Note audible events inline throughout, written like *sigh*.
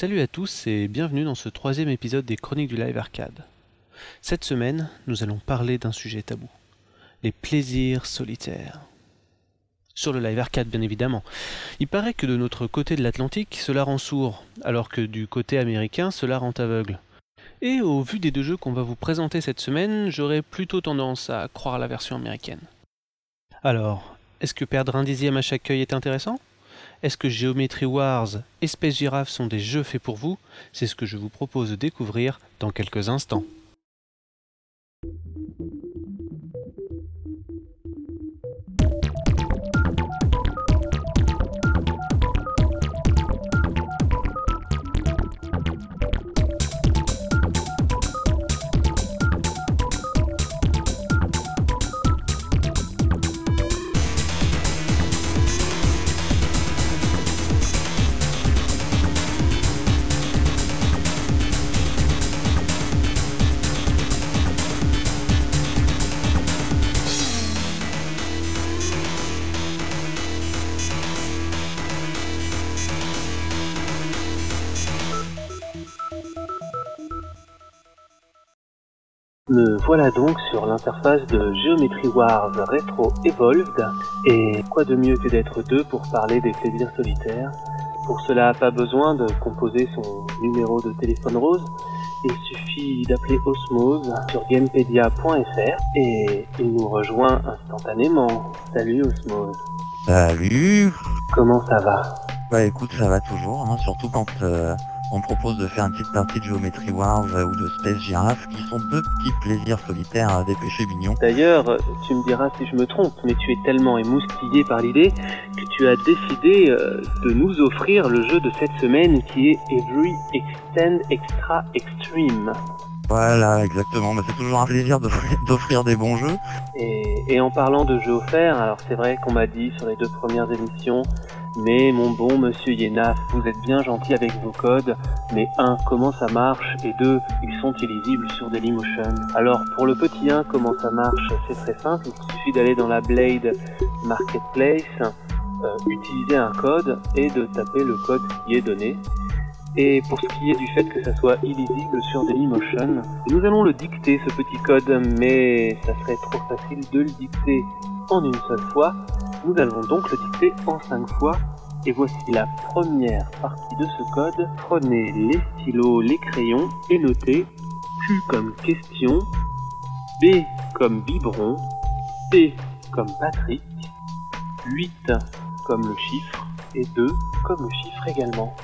Salut à tous et bienvenue dans ce troisième épisode des Chroniques du Live Arcade. Cette semaine, nous allons parler d'un sujet tabou, les plaisirs solitaires. Sur le Live Arcade, bien évidemment. Il paraît que de notre côté de l'Atlantique, cela rend sourd, alors que du côté américain, cela rend aveugle. Et au vu des deux jeux qu'on va vous présenter cette semaine, j'aurais plutôt tendance à croire la version américaine. Alors, est-ce que perdre un dixième à chaque œil est intéressant? Est-ce que Geometry Wars et Space Giraffe sont des jeux faits pour vous? C'est ce que je vous propose de découvrir dans quelques instants. Me voilà donc sur l'interface de Geometry Wars Retro Evolved, et quoi de mieux que d'être deux pour parler des plaisirs solitaires? Pour cela, pas besoin de composer son numéro de téléphone rose, il suffit d'appeler Osmose sur gamepedia.fr et il nous rejoint instantanément. Salut Osmose, Salut. Comment ça va? Bah écoute, ça va toujours, hein, surtout quand euh, on propose de faire une petite partie de Geometry Wars euh, ou de Space Giraffe, qui sont deux petits plaisirs solitaires à péchés mignons. D'ailleurs, tu me diras si je me trompe, mais tu es tellement émoustillé par l'idée que tu as décidé euh, de nous offrir le jeu de cette semaine qui est Every Extend Extra Extreme. Voilà, exactement, bah, c'est toujours un plaisir d'offrir *laughs* d'offrir des bons jeux. Et, et en parlant de jeux offerts, alors c'est vrai qu'on m'a dit sur les deux premières émissions, mais mon bon monsieur Yenaf, vous êtes bien gentil avec vos codes, mais un, comment ça marche, et deux, ils sont illisibles sur Dailymotion. Alors pour le petit 1, comment ça marche, c'est très simple, il suffit d'aller dans la Blade Marketplace, euh, utiliser un code et de taper le code qui est donné. Et pour ce qui est du fait que ça soit illisible sur Dailymotion, nous allons le dicter ce petit code, mais ça serait trop facile de le dicter en une seule fois. Nous allons donc le dicter en cinq fois. Et voici la première partie de ce code. Prenez les stylos, les crayons et notez Q comme question, B comme biberon, P comme Patrick, 8 comme le chiffre et 2 comme le chiffre également.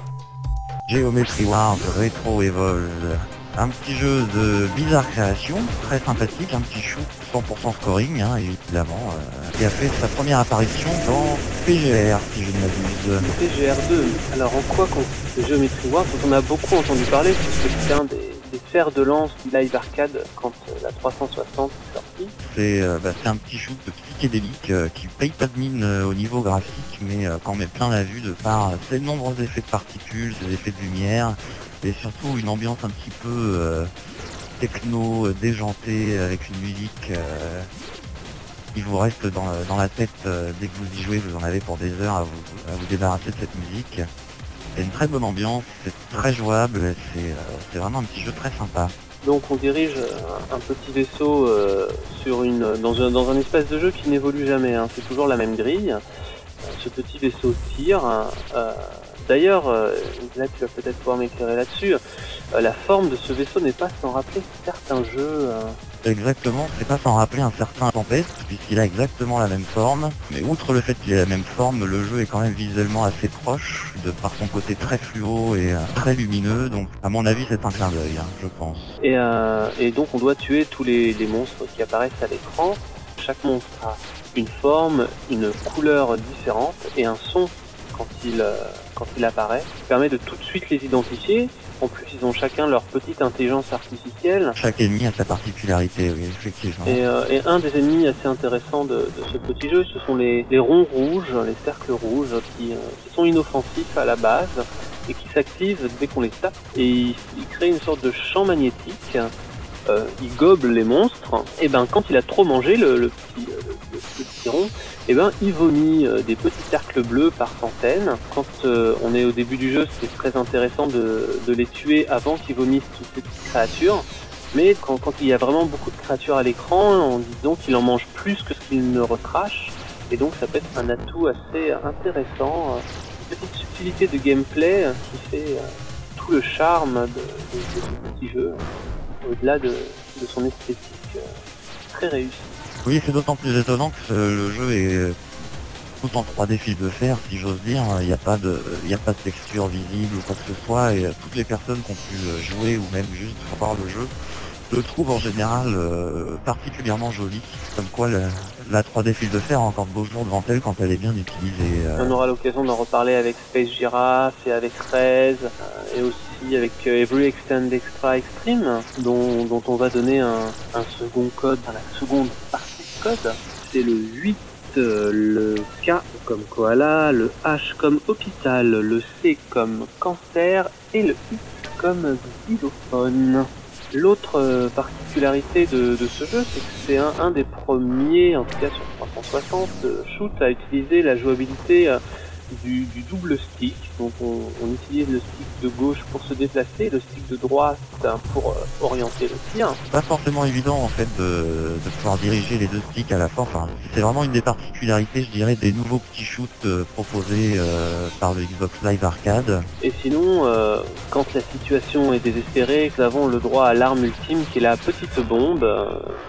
Geometry Wars Retro Evolve. Un petit jeu de bizarre création, très sympathique, un petit chou 100% scoring, hein, évidemment, euh, qui a fait sa première apparition dans PGR, si je ne m'abuse. TGR2. Alors en quoi consiste Geometry Wars dont on a beaucoup entendu parler puisque c'est un des, des fers de lance du live arcade quand euh, la 360 est sortie. C'est euh, bah, c'est un petit shoot psychédélique euh, qui paye pas de mine euh, au niveau graphique, mais quand met plein la vue de par ses nombreux effets de particules, ses effets de lumière, et surtout une ambiance un petit peu techno, déjantée, avec une musique qui vous reste dans, dans la tête euh, dès que vous y jouez, vous en avez pour des heures à vous, à vous débarrasser de cette musique. C'est une très bonne ambiance, c'est très jouable, c'est euh, vraiment un petit jeu très sympa. Donc on dirige euh, un petit vaisseau sur une, dans, un, dans un espace de jeu qui n'évolue jamais. hein. C'est toujours la même grille. Ce petit vaisseau tire. Euh, D'ailleurs, euh, là tu vas peut-être pouvoir m'éclairer là-dessus. euh, la forme de ce vaisseau n'est pas sans rappeler certains jeux. euh, Exactement, c'est pas sans rappeler un certain Tempest, puisqu'il a exactement la même forme. Mais outre le fait qu'il ait la même forme, le jeu est quand même visuellement assez proche, de par son côté très fluo et euh, très lumineux. Donc, à mon avis, c'est un clin d'œil, hein, je pense. Et, euh, et donc on doit tuer tous les, les monstres qui apparaissent à l'écran. Chaque monstre a une forme, une couleur différente et un son quand il, euh, quand il apparaît, qui permet de tout de suite les identifier. En plus, ils ont chacun leur petite intelligence artificielle. Chaque ennemi a sa particularité, oui, effectivement. Et, euh, et un des ennemis assez intéressants de, de ce petit jeu, ce sont les, les ronds rouges, les cercles rouges, qui, euh, qui sont inoffensifs à la base et qui s'activent dès qu'on les tape. Et ils, ils créent une sorte de champ magnétique. Euh, ils gobent les monstres. Et ben, quand il a trop mangé, le, le petit, euh, et ben il vomit des petits cercles bleus par centaines. Quand on est au début du jeu, c'est très intéressant de, les tuer avant qu'ils vomissent toutes ces petites créatures. Mais quand, il y a vraiment beaucoup de créatures à l'écran, on dit donc qu'il en mange plus que ce qu'il ne recrache. Et donc ça peut être un atout assez intéressant, une petite subtilité de gameplay qui fait tout le charme de, ce petit jeu, au-delà de, son esthétique très réussie. Oui, c'est d'autant plus étonnant que le jeu est tout en 3D fil de fer, si j'ose dire. Il n'y a pas de, a pas de texture visible ou quoi que ce soit. Et toutes les personnes qui ont pu jouer ou même juste voir le jeu le trouve en général euh, particulièrement joli, comme quoi la 3D fil de fer a encore de beaux jours devant elle quand elle est bien utilisée. Euh. On aura l'occasion d'en reparler avec Space Giraffe et avec Rez, euh, et aussi avec Every Extend Extra Extreme, dont, on va donner un, un second code, dans la seconde partie de code. C'est le 8 le K comme koala, le H comme hôpital, le C comme cancer et le I comme xylophone. L'autre euh, particularité de, ce jeu, c'est que c'est un, des premiers, en tout cas sur 360, euh, shoot à utiliser la jouabilité du, double stick. Donc on, utilise le stick de gauche pour se déplacer, le stick de droite hein, pour euh, orienter le tir. Pas forcément évident en fait de, pouvoir diriger les deux sticks à la fois. Enfin, c'est vraiment une des particularités, je dirais, des nouveaux petits shoots euh, proposés euh, par le Xbox Live Arcade. Et sinon, quand la situation est désespérée, nous avons le droit à l'arme ultime qui est la petite bombe.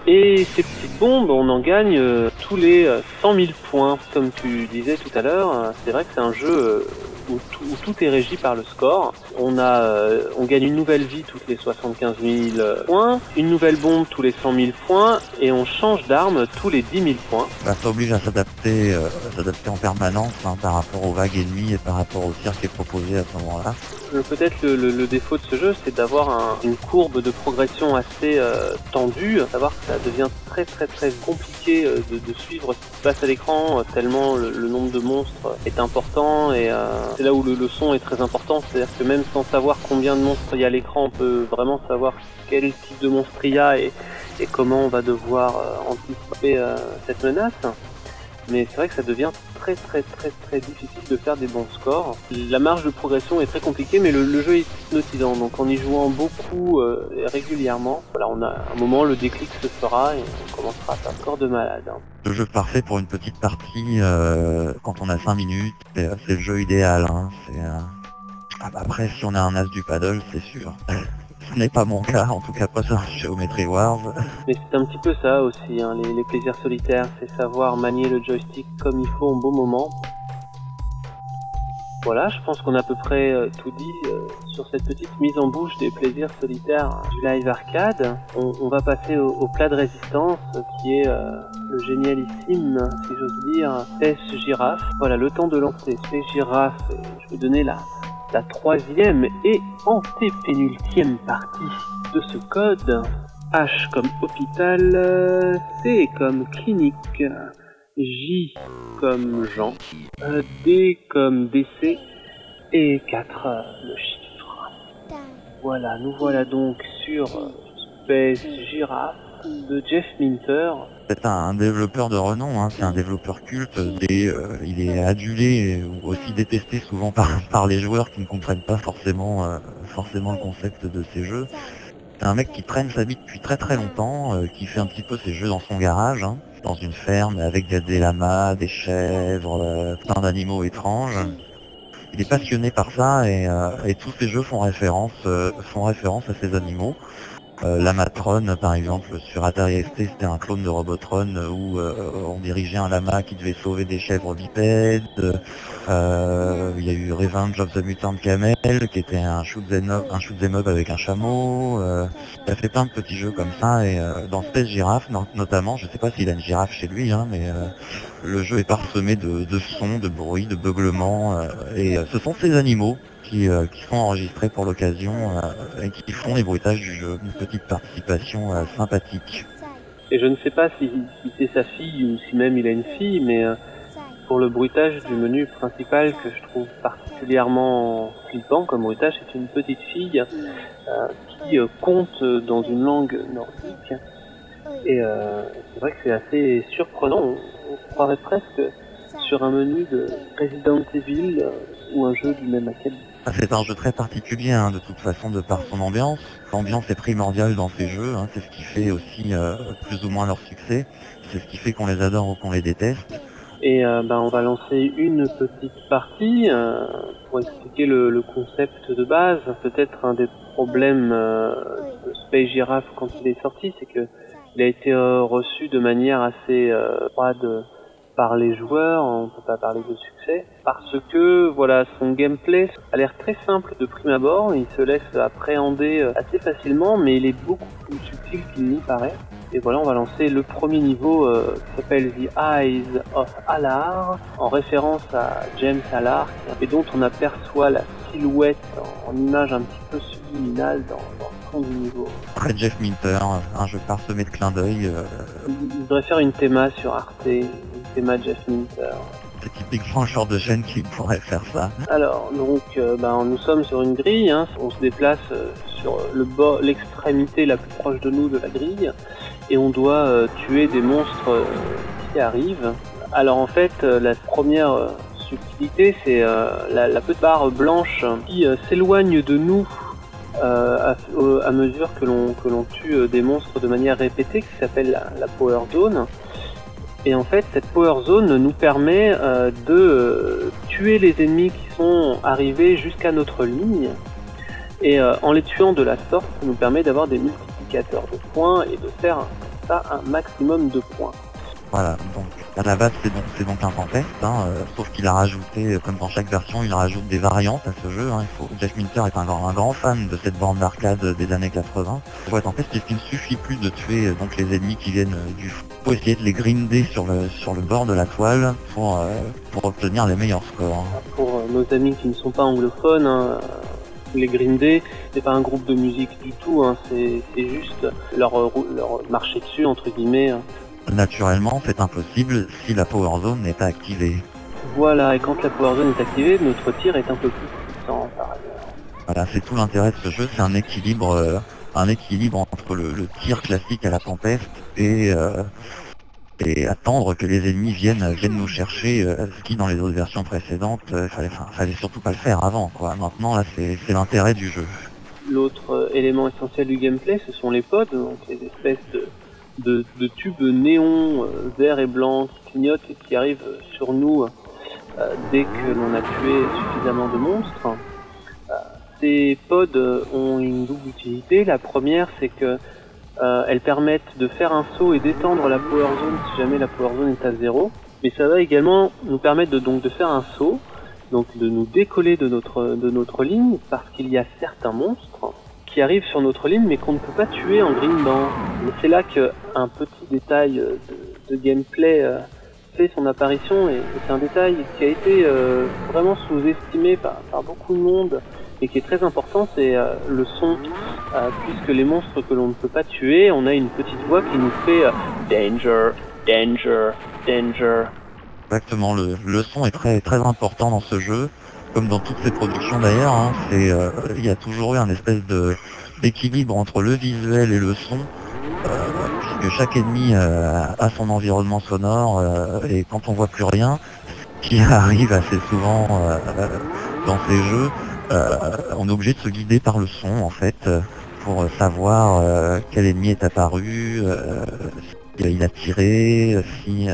Et ces petites bombes, on en gagne tous les 100 000 points, comme tu disais tout à l'heure. C'est vrai c'est un jeu euh, où tout, est régi par le score. On a, euh, on gagne une nouvelle vie toutes les 75 000 points, une nouvelle bombe tous les 100 000 points, et on change d'arme tous les 10 000 points. Bah, ça oblige à s'adapter, euh, s'adapter en permanence hein, par rapport aux vagues ennemies et par rapport au tir qui est proposé à ce moment-là. Peut-être le, défaut de ce jeu, c'est d'avoir une courbe de progression assez tendue, à savoir que ça devient très très très compliqué de, suivre ce qui se passe à l'écran, tellement le, nombre de monstres est important et c'est là où le, son est très important, c'est-à-dire que même sans savoir combien de monstres il y a à l'écran, on peut vraiment savoir quel type de monstre il y a et, comment on va devoir euh, anticiper euh, cette menace. Mais c'est vrai que ça devient très très très très difficile de faire des bons scores. La marge de progression est très compliquée, mais le, jeu est hypnotisant. Donc en y jouant beaucoup euh, régulièrement, voilà, on a un moment le déclic se fera et on commencera à faire score de malade. Hein. Le jeu parfait pour une petite partie euh, quand on a 5 minutes, c'est le jeu idéal. Hein. Après, si on a un as du paddle, c'est sûr. Ce n'est pas mon cas, en tout cas pas sur Geometry Wars. Mais c'est un petit peu ça aussi, hein, les, plaisirs solitaires, c'est savoir manier le joystick comme il faut au bon moment. Voilà, je pense qu'on a à peu près euh, tout dit euh, sur cette petite mise en bouche des plaisirs solitaires du live arcade. On, va passer au, plat de résistance qui est euh, le génialissime, si j'ose dire, Space Giraffe. Voilà, le temps de lancer Space Giraffe, je vais donner la, la troisième et antépénultième partie de ce code. H comme hôpital, C comme clinique, J comme Jean, D comme décès et 4 le chiffre. Voilà, nous voilà donc sur Space Giraffe de Jeff Minter. C'est un, développeur de renom, hein. c'est un développeur culte, euh, il est adulé ou aussi détesté souvent *laughs* par, les joueurs qui ne comprennent pas forcément, euh, forcément le concept de ces jeux. C'est un mec qui traîne sa vie depuis très très longtemps, euh, qui fait un petit peu ses jeux dans son garage, hein, dans une ferme avec des lamas, des chèvres, plein d'animaux étranges. Il est passionné par ça et, et tous ses jeux font référence, font référence à ces animaux. Euh, la matrone, par exemple, sur Atari ST, c'était un clone de Robotron où euh, on dirigeait un lama qui devait sauver des chèvres bipèdes. Euh, il y a eu Revenge of the Mutant Camel, qui était un shoot them up, un up avec un chameau. il a fait plein de petits jeux comme ça. Et dans Space Giraffe, notamment, je sais pas s'il a une girafe chez lui, hein, mais le jeu est parsemé de, de sons, de bruits, de beuglements. et ce sont ces animaux euh, qui, sont enregistrés pour l'occasion euh, et qui font les bruitages du jeu. Une petite participation euh, sympathique. Et je ne sais pas si, c'est sa fille ou si même il a une fille, mais pour le bruitage du menu principal que je trouve particulièrement flippant comme bruitage, c'est une petite fille qui compte dans une langue nordique. Et c'est vrai que c'est assez surprenant. On, se croirait presque sur un menu de Resident Evil ou un jeu du même acabit. C'est un jeu très particulier hein, de toute façon de par son ambiance. L'ambiance est primordiale dans ces jeux, hein, c'est ce qui fait aussi euh, plus ou moins leur succès. C'est ce qui fait qu'on les adore ou qu'on les déteste. Et euh, ben, on va lancer une petite partie euh, pour expliquer le, le concept de base. Peut-être un des problèmes euh, de Space Giraffe quand il est sorti, c'est que il a été euh, reçu de manière assez euh, froide par les joueurs. On peut pas parler de succès parce que voilà, son gameplay a l'air très simple de prime abord. Il se laisse appréhender euh, assez facilement, mais il est beaucoup plus subtil qu'il n'y paraît. Et voilà, on va lancer le premier niveau euh, qui s'appelle The Eyes of Alar, en référence à James Alar, et dont on aperçoit la silhouette en, en image un petit peu subliminale dans, dans le fond du niveau. Après Jeff Minter, un jeu parsemé de clins d'œil, euh, Il, il devrait faire une théma sur Arte, théma Jeff Minter. c'est typiquement le genre de chaîne qui pourrait faire ça. Alors, donc, euh, ben, nous sommes sur une grille, hein, on se déplace euh, sur le bord, l'extrémité la plus proche de nous de la grille, et on doit euh, tuer des monstres euh, qui arrivent. Alors en fait, la première subtilité, c'est la, la petite barre blanche qui s'éloigne de nous euh, à, à mesure que l'on que l'on tue euh, des monstres de manière répétée, qui s'appelle la, la Power Zone. Et en fait, cette Power Zone nous permet euh, de euh, tuer les ennemis qui sont arrivés jusqu'à notre ligne. Et euh, en les tuant de la sorte, ça nous permet d'avoir des multiplicateurs de points et de faire ça un maximum de points. Voilà, donc base c'est donc, c'est donc un tempest, hein, euh, sauf qu'il a rajouté, euh, comme dans chaque version, il rajoute des variantes à ce jeu. Hein. Jeff Minter est un grand, fan de cette borne d'arcade des années 80. Pour il ne suffit plus de tuer euh, donc les ennemis qui viennent du fond. Il faut essayer de les grinder sur le, sur le bord de la toile pour, pour obtenir les meilleurs scores. Pour euh, nos amis qui ne sont pas anglophones, hein, les Green Day, c'est pas un groupe de musique du tout, hein, c'est juste leur, leur marcher dessus, entre guillemets. Naturellement, c'est impossible si la Power Zone n'est pas activée. Voilà, et quand la Power Zone est activée, notre tir est un peu plus puissant par ailleurs. Voilà, c'est tout l'intérêt de ce jeu, c'est un équilibre, euh, un équilibre entre le, le tir classique à la tempeste et, euh, et attendre que les ennemis viennent, viennent nous chercher, euh, ce qui dans les autres versions précédentes, fallait, fallait surtout pas le faire avant. Quoi. Maintenant là, c'est l'intérêt du jeu. L'autre élément essentiel du gameplay, ce sont les pods, donc les espèces de, de, de tubes néons euh, verts et blancs qui clignotent et qui arrivent sur nous euh, dès que l'on a tué suffisamment de monstres. Euh, ces pods ont une double utilité. La première, c'est que euh, elles permettent de faire un saut et d'étendre la power zone si jamais la power zone est à zéro. Mais ça va également nous permettre de, donc de faire un saut, donc de nous décoller de notre, de notre ligne, parce qu'il y a certains monstres qui sur notre ligne mais qu'on ne peut pas tuer en grindant. Et c'est là qu'un petit détail euh, de, gameplay euh, fait son apparition et, c'est un détail qui a été euh, vraiment sous-estimé par, beaucoup de monde et qui est très important, c'est le son. Puisque les monstres que l'on ne peut pas tuer, on a une petite voix qui nous fait Danger, Danger, Danger. Exactement, le, le son est très très important dans ce jeu, comme dans toutes ses productions d'ailleurs. hein, c'est, euh, il y a toujours eu un espèce d'équilibre entre le visuel et le son, euh, puisque chaque ennemi euh, a son environnement sonore et quand on voit plus rien, ce qui *laughs* arrive assez souvent dans ces jeux, on est obligé de se guider par le son en fait pour savoir quel ennemi est apparu, euh, si il a tiré, si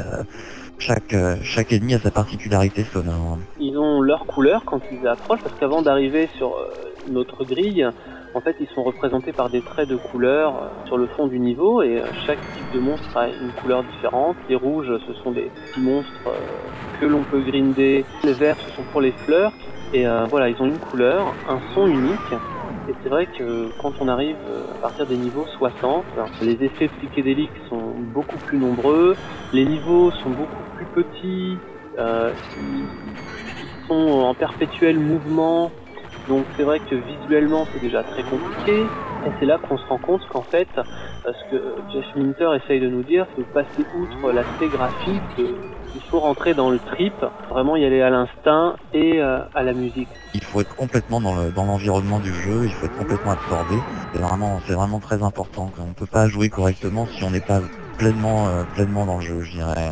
chaque, euh, chaque ennemi a sa particularité sonore. Ils ont leur couleur quand ils approchent, parce qu'avant d'arriver sur euh, notre grille, en fait, ils sont représentés par des traits de couleur euh, sur le fond du niveau, et chaque type de monstre a une couleur différente. Les rouges, ce sont des petits monstres que l'on peut grinder. Les verts, ce sont pour les fleurs. Et voilà, ils ont une couleur, un son unique. Et c'est vrai que quand on arrive à partir des niveaux 60, les effets psychédéliques sont beaucoup plus nombreux, les niveaux sont beaucoup petits, euh, ils sont en perpétuel mouvement, donc c'est vrai que visuellement c'est déjà très compliqué, et c'est là qu'on se rend compte qu'en fait, euh, ce que Jeff Minter essaye de nous dire, c'est de passer outre l'aspect graphique, de- il faut rentrer dans le trip, vraiment y aller à l'instinct et euh, à la musique. Il faut être complètement dans le- dans l'environnement du jeu, il faut être complètement absorbé. C'est vraiment, c'est vraiment très important. On ne peut pas jouer correctement si on n'est pas pleinement, euh, pleinement dans le jeu, je dirais.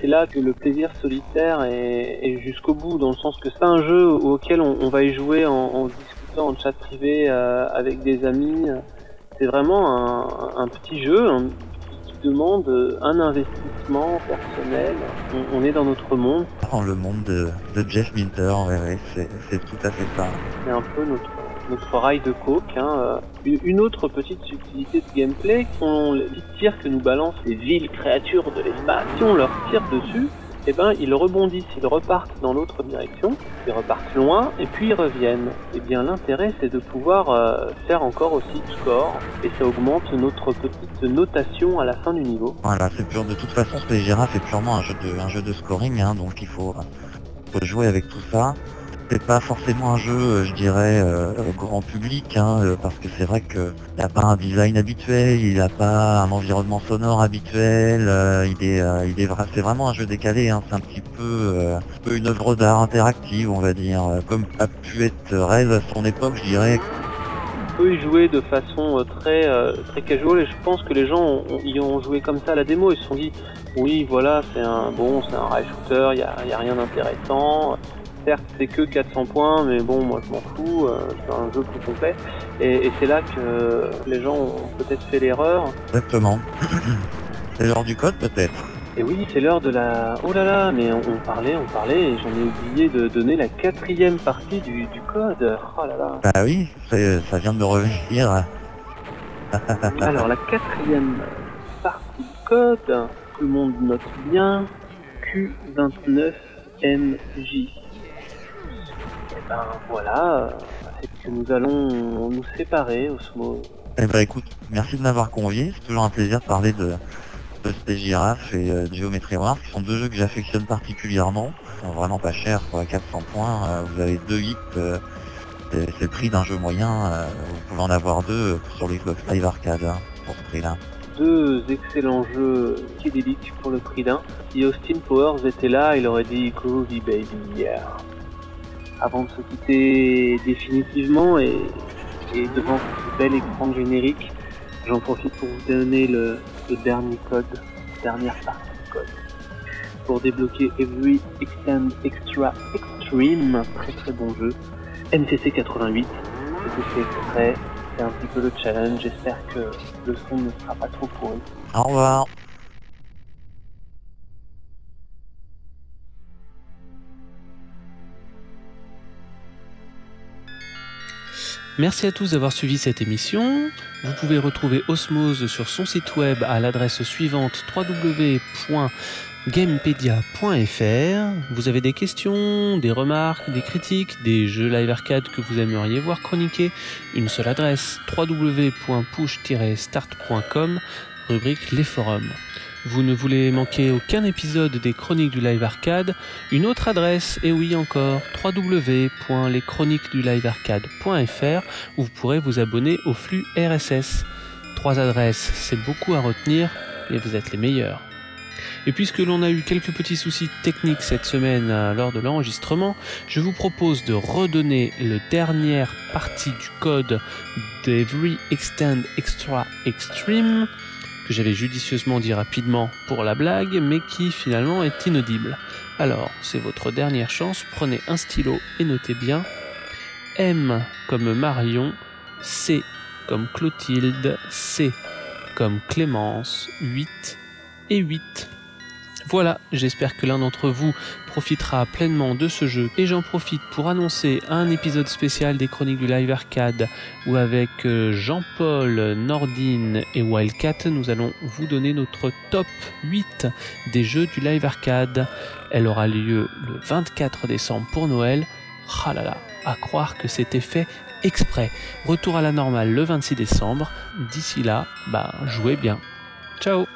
C'est là que le plaisir solitaire est, est jusqu'au bout, dans le sens que c'est un jeu auquel on, on va y jouer en, en, discutant en chat privé euh, avec des amis. C'est vraiment un, un, petit jeu un, qui demande un investissement personnel. On, on, est dans notre monde. Dans le monde de, de Jeff Minter, ouais, ouais, c'est tout à fait ça. C'est un peu notre notre rail de coke. Hein. Une autre petite subtilité de gameplay sont les tirs que nous balancent les villes créatures de l'espace. Si on leur tire dessus, eh ben, ils rebondissent, ils repartent dans l'autre direction, ils repartent loin, et puis ils reviennent. Eh bien, l'intérêt, c'est de pouvoir euh, faire encore aussi de score, et ça augmente notre petite notation à la fin du niveau. Voilà, c'est pur. De toute façon, Space Giraffe c'est purement un jeu de, un jeu de scoring, hein, donc il faut, faut jouer avec tout ça c'est pas forcément un jeu, euh, je dirais, euh, grand public, hein, euh, parce que c'est vrai qu'il n'a pas un design habituel, il n'a pas un environnement sonore habituel, il est, il est, c'est vraiment un jeu décalé, hein, c'est un petit peu, une œuvre d'art interactive, on va dire, comme a pu être Rez à son époque, je dirais. On peut y jouer de façon très, très casual, et je pense que les gens y ont joué comme ça à la démo, ils se sont dit, oui, voilà, c'est un bon, c'est un rail shooter, il n'y y a rien d'intéressant certes c'est que 400 points, mais bon moi je m'en fous, euh, c'est un jeu plus complet. Et, et c'est là que les gens ont peut-être fait l'erreur. Exactement. *clears throat* c'est l'heure du code peut-être. Et oui, c'est l'heure de la... Oh là là, mais on, parlait, on parlait, et j'en ai oublié de donner la quatrième partie du, du code. Oh là là. Bah oui, ça vient de me revenir. *laughs* Alors la quatrième partie du code, tout le monde note bien, Q29MJ ben voilà, c'est que nous allons nous séparer, Osmo. Eh ben écoute, merci de m'avoir convié, c'est toujours un plaisir de parler de, de Space Giraffe et euh, de Geometry Wars, qui sont deux jeux que j'affectionne particulièrement, ils sont vraiment pas chers pour 400 points, euh, vous avez deux hits, euh, c'est le prix d'un jeu moyen, vous pouvez en avoir deux sur l'Xbox Live Arcade hein, pour ce prix-là. Deux excellents jeux psychédéliques pour le prix d'un. Si Austin Powers était là, il aurait dit Groovy Baby, yeah avant de se quitter définitivement et, devant ce bel écran générique, j'en profite pour vous donner le, dernier code, dernière partie du code. Pour débloquer Every Extend Extra Extreme, très très bon jeu, MCC 88, c'est extrait, c'est un petit peu le challenge, j'espère que le son ne sera pas trop pourri. Au revoir Merci à tous d'avoir suivi cette émission. Vous pouvez retrouver Osmose sur son site web à l'adresse suivante www.gamepedia.fr. Vous avez des questions, des remarques, des critiques, des jeux live arcade que vous aimeriez voir chroniquer Une seule adresse www.push-start.com, rubrique les forums. Vous ne voulez manquer aucun épisode des Chroniques du Live Arcade Une autre adresse, et oui encore, www.leschroniquesdulivearcade.fr où vous pourrez vous abonner au flux RSS. Trois adresses, c'est beaucoup à retenir et vous êtes les meilleurs. Et puisque l'on a eu quelques petits soucis techniques cette semaine euh, lors de l'enregistrement, je vous propose de redonner le dernière partie du code d'Every Extend Extra que j'avais judicieusement dit rapidement pour la blague, mais qui finalement est inaudible. Alors, c'est votre dernière chance, prenez un stylo et notez bien M comme Marion, C comme Clotilde, C comme Clémence, 8 et 8. Voilà, j'espère que l'un d'entre vous profitera pleinement de ce jeu et j'en profite pour annoncer un épisode spécial des chroniques du live arcade où avec euh, Jean-Paul, Nordine et Wildcat nous allons vous donner notre top 8 des jeux du live arcade. Elle aura lieu le 24 décembre pour Noël. Ah là là, à croire que c'était fait exprès. Retour à la normale le 26 décembre. D'ici là, bah jouez bien. Ciao